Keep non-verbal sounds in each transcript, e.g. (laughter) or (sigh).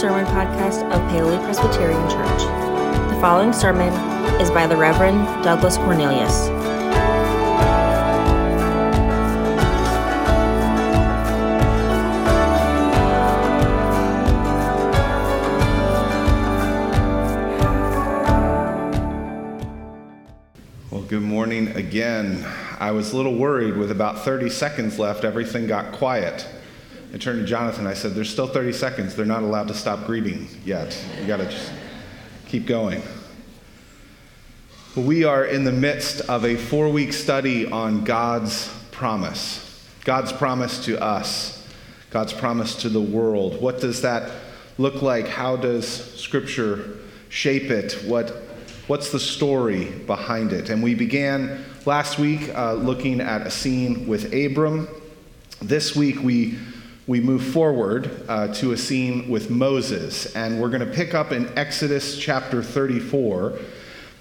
sermon podcast of Paoli Presbyterian Church. The following sermon is by the Reverend Douglas Cornelius. Well, good morning again. I was a little worried with about 30 seconds left, everything got quiet. I turned to Jonathan, I said, There's still 30 seconds. They're not allowed to stop greeting yet. You got to just keep going. We are in the midst of a four week study on God's promise. God's promise to us, God's promise to the world. What does that look like? How does Scripture shape it? What, what's the story behind it? And we began last week uh, looking at a scene with Abram. This week we we move forward uh, to a scene with Moses, and we're going to pick up in Exodus chapter 34.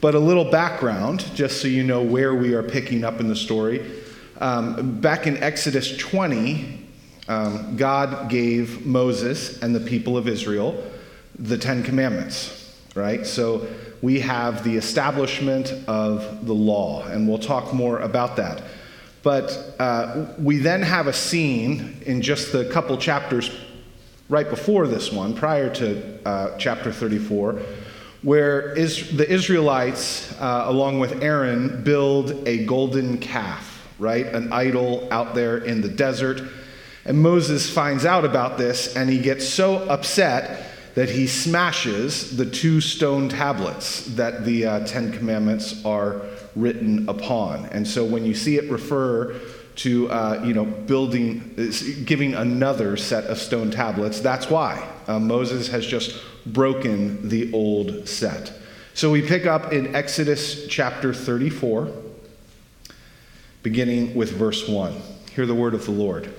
But a little background, just so you know where we are picking up in the story. Um, back in Exodus 20, um, God gave Moses and the people of Israel the Ten Commandments, right? So we have the establishment of the law, and we'll talk more about that. But uh, we then have a scene in just the couple chapters right before this one, prior to uh, chapter 34, where is, the Israelites, uh, along with Aaron, build a golden calf, right? An idol out there in the desert. And Moses finds out about this and he gets so upset that he smashes the two stone tablets that the uh, Ten Commandments are written upon. And so when you see it refer to, uh, you know, building, giving another set of stone tablets, that's why. Uh, Moses has just broken the old set. So we pick up in Exodus chapter 34, beginning with verse 1. Hear the word of the Lord.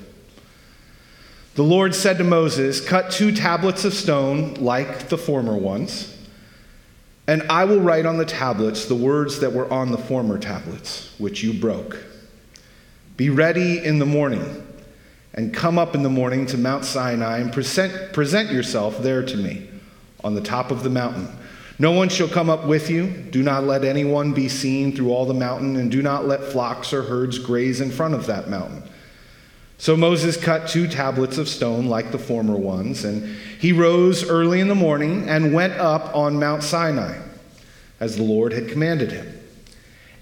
The Lord said to Moses, Cut two tablets of stone like the former ones and I will write on the tablets the words that were on the former tablets, which you broke. Be ready in the morning, and come up in the morning to Mount Sinai and present, present yourself there to me on the top of the mountain. No one shall come up with you. Do not let anyone be seen through all the mountain, and do not let flocks or herds graze in front of that mountain. So Moses cut two tablets of stone like the former ones, and he rose early in the morning and went up on Mount Sinai, as the Lord had commanded him,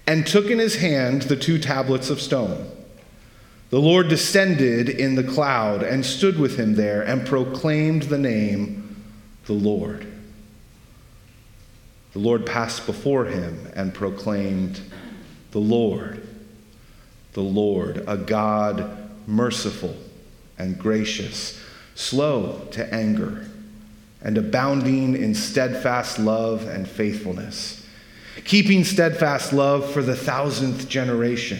and took in his hand the two tablets of stone. The Lord descended in the cloud and stood with him there and proclaimed the name, the Lord. The Lord passed before him and proclaimed, the Lord, the Lord, a God merciful and gracious, slow to anger, and abounding in steadfast love and faithfulness, keeping steadfast love for the thousandth generation,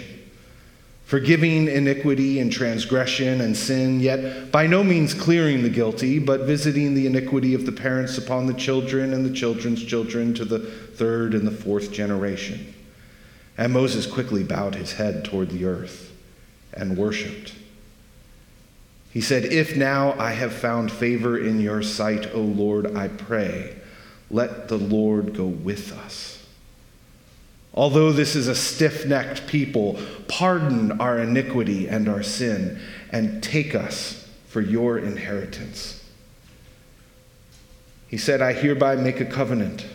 forgiving iniquity and transgression and sin, yet by no means clearing the guilty, but visiting the iniquity of the parents upon the children and the children's children to the third and the fourth generation. And Moses quickly bowed his head toward the earth and worshiped. He said, If now I have found favor in your sight, O Lord, I pray, let the Lord go with us. Although this is a stiff necked people, pardon our iniquity and our sin, and take us for your inheritance. He said, I hereby make a covenant.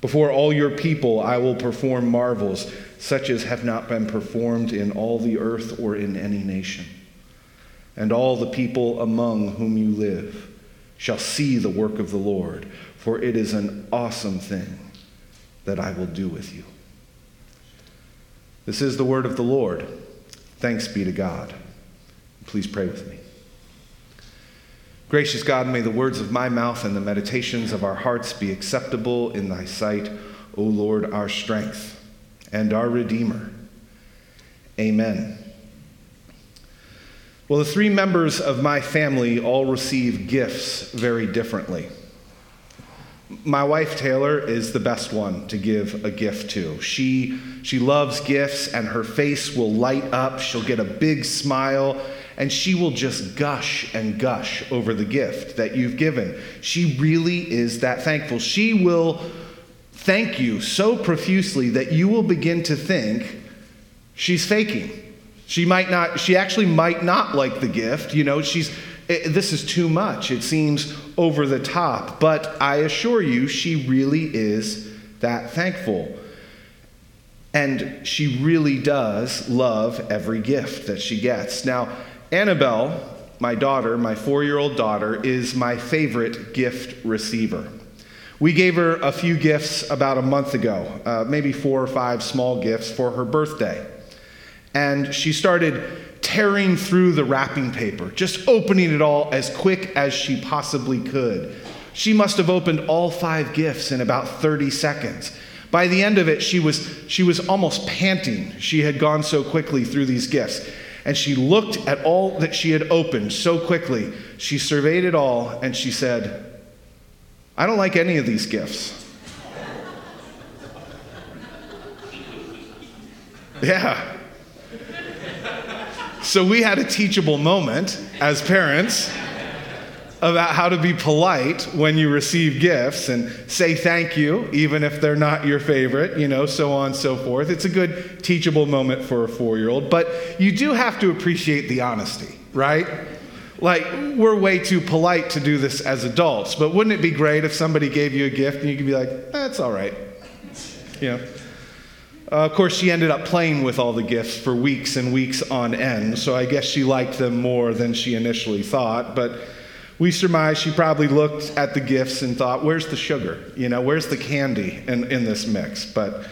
Before all your people, I will perform marvels such as have not been performed in all the earth or in any nation and all the people among whom you live shall see the work of the Lord, for it is an awesome thing that I will do with you. This is the word of the Lord. Thanks be to God. Please pray with me. Gracious God, may the words of my mouth and the meditations of our hearts be acceptable in thy sight, O Lord, our strength and our Redeemer. Amen. Well, the three members of my family all receive gifts very differently. My wife Taylor is the best one to give a gift to. She, she loves gifts and her face will light up. She'll get a big smile and she will just gush and gush over the gift that you've given. She really is that thankful. She will thank you so profusely that you will begin to think she's faking. She might not, she actually might not like the gift. You know, she's, it, this is too much. It seems over the top. But I assure you, she really is that thankful. And she really does love every gift that she gets. Now, Annabelle, my daughter, my four year old daughter, is my favorite gift receiver. We gave her a few gifts about a month ago, uh, maybe four or five small gifts for her birthday. And she started tearing through the wrapping paper, just opening it all as quick as she possibly could. She must have opened all five gifts in about 30 seconds. By the end of it, she was, she was almost panting. She had gone so quickly through these gifts. And she looked at all that she had opened so quickly. She surveyed it all and she said, I don't like any of these gifts. (laughs) yeah. So we had a teachable moment as parents about how to be polite when you receive gifts and say thank you, even if they're not your favorite, you know, so on and so forth. It's a good teachable moment for a four year old, but you do have to appreciate the honesty, right? Like, we're way too polite to do this as adults, but wouldn't it be great if somebody gave you a gift and you could be like, that's all right? You know? Uh, of course, she ended up playing with all the gifts for weeks and weeks on end, so I guess she liked them more than she initially thought. But we surmise she probably looked at the gifts and thought, where's the sugar? You know, where's the candy in, in this mix? But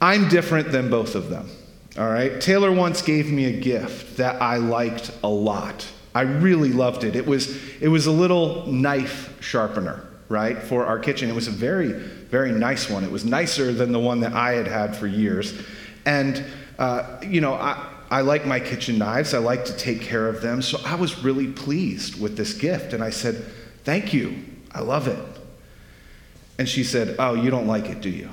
I'm different than both of them. All right? Taylor once gave me a gift that I liked a lot. I really loved it. It was, it was a little knife sharpener, right, for our kitchen. It was a very, very nice one. It was nicer than the one that I had had for years. And, uh, you know, I, I like my kitchen knives. I like to take care of them. So I was really pleased with this gift. And I said, Thank you. I love it. And she said, Oh, you don't like it, do you?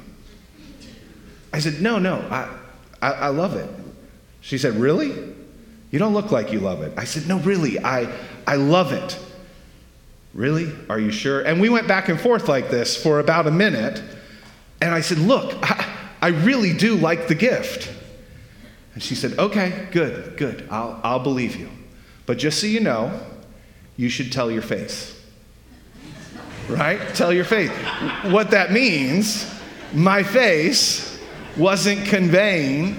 I said, No, no, I, I, I love it. She said, Really? You don't look like you love it. I said, No, really, I, I love it. Really? Are you sure? And we went back and forth like this for about a minute. And I said, Look, I, I really do like the gift. And she said, Okay, good, good. I'll, I'll believe you. But just so you know, you should tell your face. right? Tell your face. What that means, my face wasn't conveying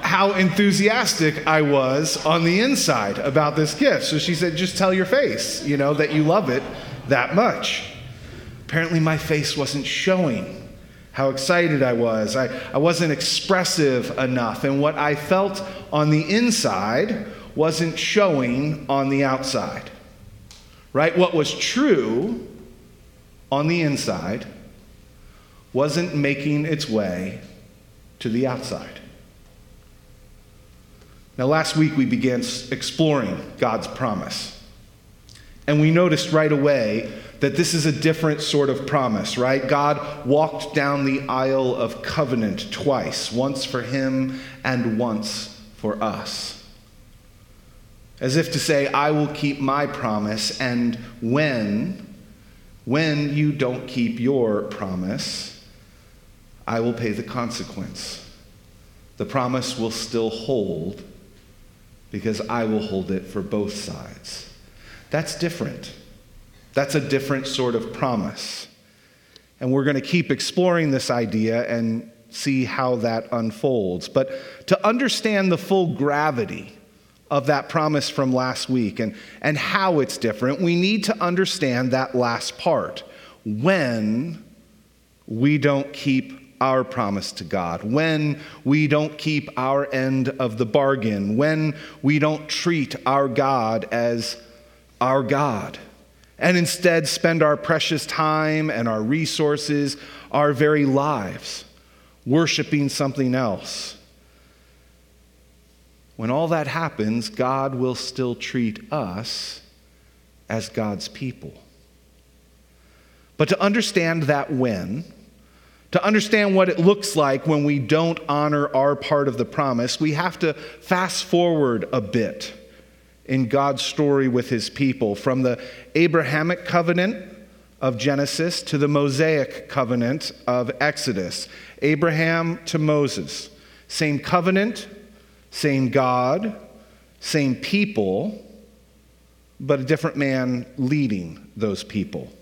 how enthusiastic I was on the inside about this gift. So she said, just tell your face, you know, that you love it that much. Apparently, my face wasn't showing how excited I was. I, I wasn't expressive enough. And what I felt on the inside wasn't showing on the outside. Right? What was true on the inside wasn't making its way to the outside. Now, last week we began exploring God's promise. And we noticed right away that this is a different sort of promise, right? God walked down the aisle of covenant twice, once for him and once for us. As if to say, I will keep my promise, and when, when you don't keep your promise, I will pay the consequence. The promise will still hold because I will hold it for both sides. That's different. That's a different sort of promise. And we're going to keep exploring this idea and see how that unfolds. But to understand the full gravity of that promise from last week and, and how it's different, we need to understand that last part when we don't keep our promise to God, when we don't keep our end of the bargain, when we don't treat our God as our God and instead spend our precious time and our resources, our very lives, worshiping something else. When all that happens, God will still treat us as God's people. But to understand that when, to understand what it looks like when we don't honor our part of the promise, we have to fast forward a bit in God's story with his people, from the Abrahamic covenant of Genesis to the Mosaic covenant of Exodus. Abraham to Moses. Same covenant, same God, same people, but a different man leading those people.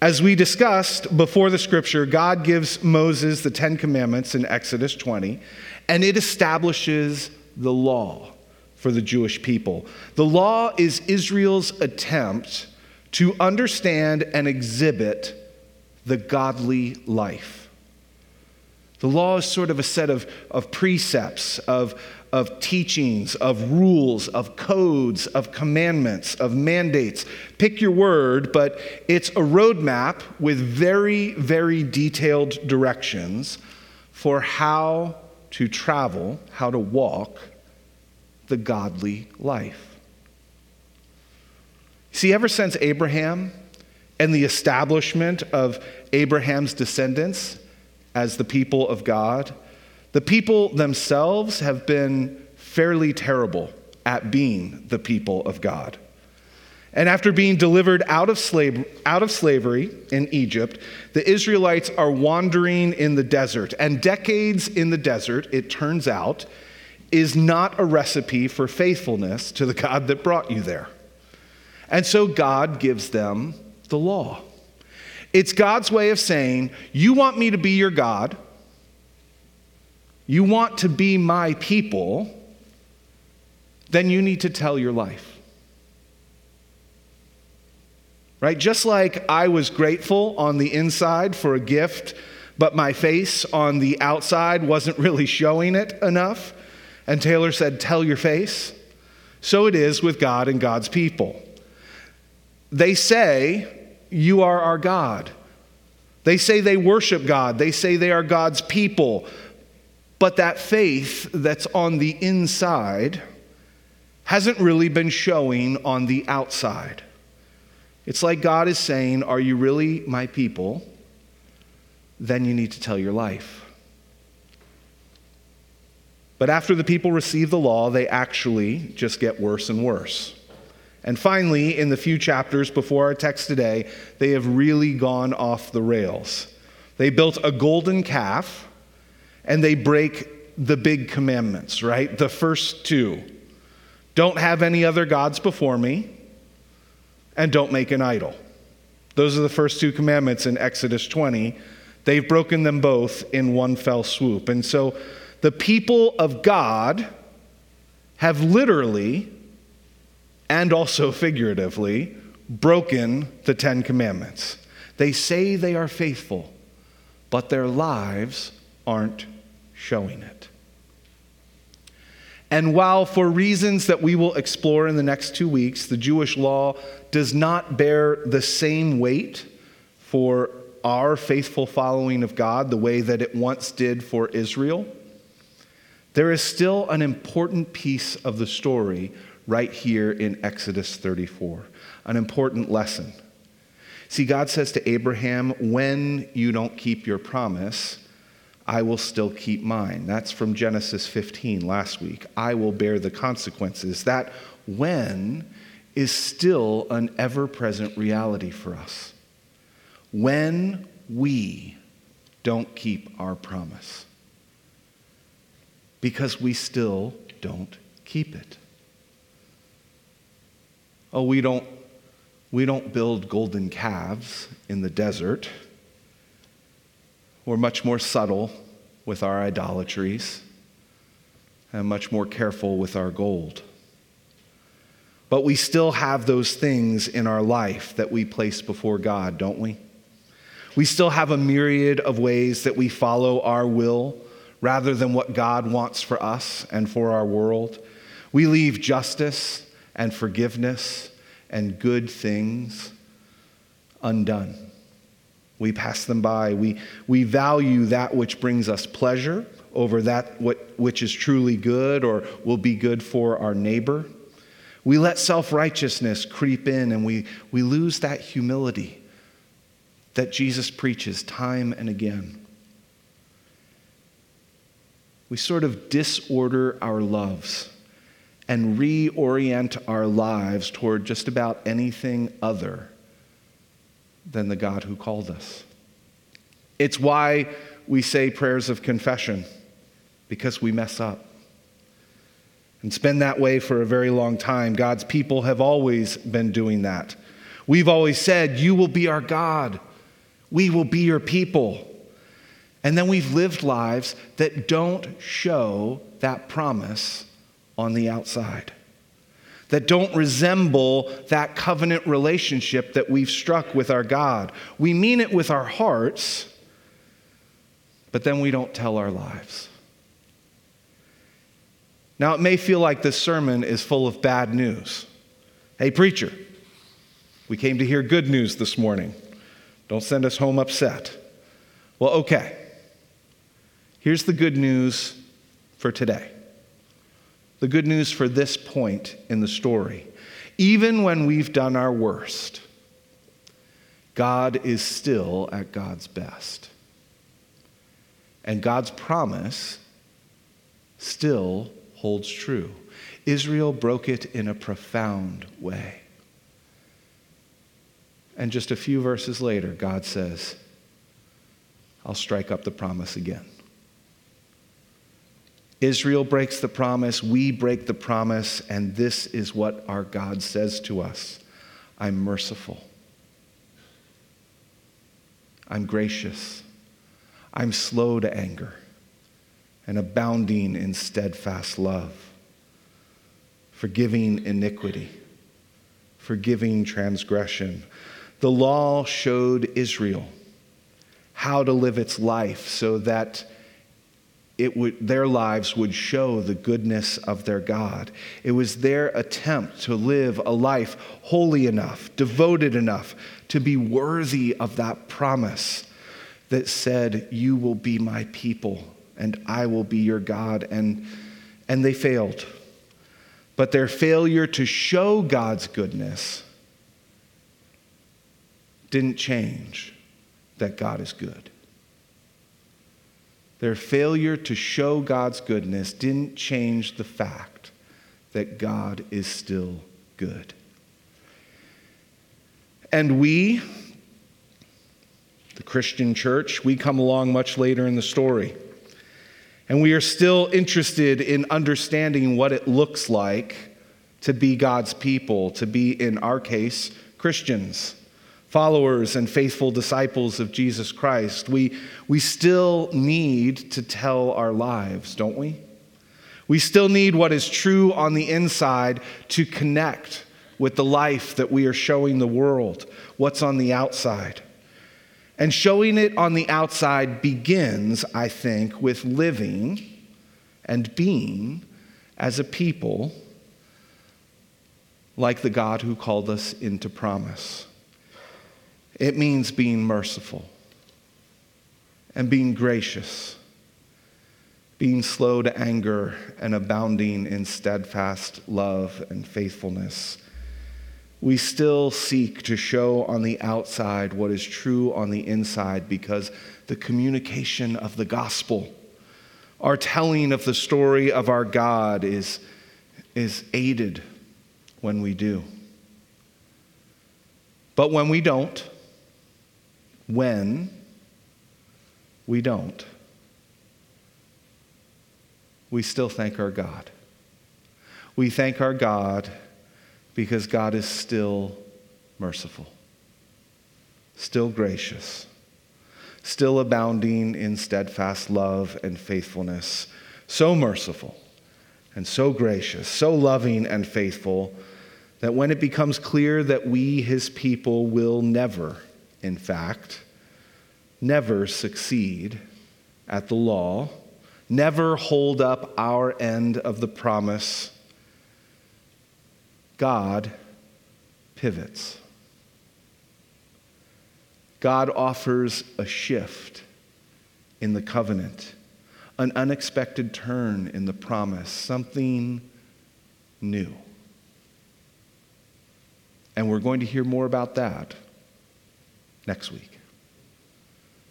As we discussed before the scripture, God gives Moses the Ten Commandments in Exodus 20, and it establishes the law for the Jewish people. The law is Israel's attempt to understand and exhibit the godly life. The law is sort of a set of, of precepts, of, of teachings, of rules, of codes, of commandments, of mandates. Pick your word, but it's a roadmap with very, very detailed directions for how to travel, how to walk the godly life. See, ever since Abraham and the establishment of Abraham's descendants as the people of God, the people themselves have been fairly terrible at being the people of God. And after being delivered out of, slave, out of slavery in Egypt, the Israelites are wandering in the desert. And decades in the desert, it turns out, is not a recipe for faithfulness to the God that brought you there. And so God gives them the law. It's God's way of saying, You want me to be your God, you want to be my people, then you need to tell your life. Right? Just like I was grateful on the inside for a gift, but my face on the outside wasn't really showing it enough. And Taylor said, Tell your face. So it is with God and God's people. They say, You are our God. They say they worship God. They say they are God's people. But that faith that's on the inside hasn't really been showing on the outside. It's like God is saying, Are you really my people? Then you need to tell your life. But after the people receive the law, they actually just get worse and worse. And finally, in the few chapters before our text today, they have really gone off the rails. They built a golden calf and they break the big commandments, right? The first two don't have any other gods before me, and don't make an idol. Those are the first two commandments in Exodus 20. They've broken them both in one fell swoop. And so the people of God have literally and also figuratively broken the Ten Commandments. They say they are faithful, but their lives aren't showing it. And while, for reasons that we will explore in the next two weeks, the Jewish law does not bear the same weight for our faithful following of God the way that it once did for Israel, there is still an important piece of the story right here in Exodus 34, an important lesson. See, God says to Abraham, When you don't keep your promise, I will still keep mine. That's from Genesis 15 last week. I will bear the consequences. That when is still an ever present reality for us. When we don't keep our promise because we still don't keep it. Oh, we don't, we don't build golden calves in the desert. We're much more subtle with our idolatries and much more careful with our gold. But we still have those things in our life that we place before God, don't we? We still have a myriad of ways that we follow our will rather than what God wants for us and for our world. We leave justice and forgiveness and good things undone. We pass them by. We, we value that which brings us pleasure over that what, which is truly good or will be good for our neighbor. We let self righteousness creep in and we, we lose that humility that Jesus preaches time and again we sort of disorder our loves and reorient our lives toward just about anything other than the God who called us. It's why we say prayers of confession, because we mess up. And it's been that way for a very long time. God's people have always been doing that. We've always said, You will be our God, we will be your people. And then we've lived lives that don't show that promise on the outside, that don't resemble that covenant relationship that we've struck with our God. We mean it with our hearts, but then we don't tell our lives. Now, it may feel like this sermon is full of bad news. Hey, preacher, we came to hear good news this morning. Don't send us home upset. Well, okay. Here's the good news for today the good news for this point in the story. Even when we've done our worst, God is still at God's best. And God's promise still holds true. Israel broke it in a profound way. And just a few verses later, God says, I'll strike up the promise again. Israel breaks the promise, we break the promise, and this is what our God says to us. I'm merciful, I'm gracious, I'm slow to anger, and abounding in steadfast love, forgiving iniquity, forgiving transgression. The law showed Israel how to live its life so that it would, their lives would show the goodness of their God. It was their attempt to live a life holy enough, devoted enough to be worthy of that promise that said, You will be my people and I will be your God. And, and they failed. But their failure to show God's goodness didn't change that God is good. Their failure to show God's goodness didn't change the fact that God is still good. And we, the Christian church, we come along much later in the story. And we are still interested in understanding what it looks like to be God's people, to be, in our case, Christians followers and faithful disciples of Jesus Christ, we, we still need to tell our lives, don't we? We still need what is true on the inside to connect with the life that we are showing the world, what's on the outside. And showing it on the outside begins, I think, with living and being as a people like the God who called us into promise. It means being merciful and being gracious, being slow to anger and abounding in steadfast love and faithfulness. We still seek to show on the outside what is true on the inside because the communication of the gospel, our telling of the story of our God, is, is aided when we do. But when we don't, when we don't, we still thank our God. We thank our God because God is still merciful, still gracious, still abounding in steadfast love and faithfulness, so merciful and so gracious, so loving and faithful that when it becomes clear that we, his people, will never in fact, never succeed at the law, never hold up our end of the promise, God pivots. God offers a shift in the covenant, an unexpected turn in the promise, something new. And we're going to hear more about that next week.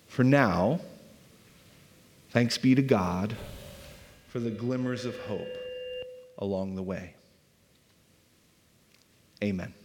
For now, thanks be to God for the glimmers of hope along the way. Amen.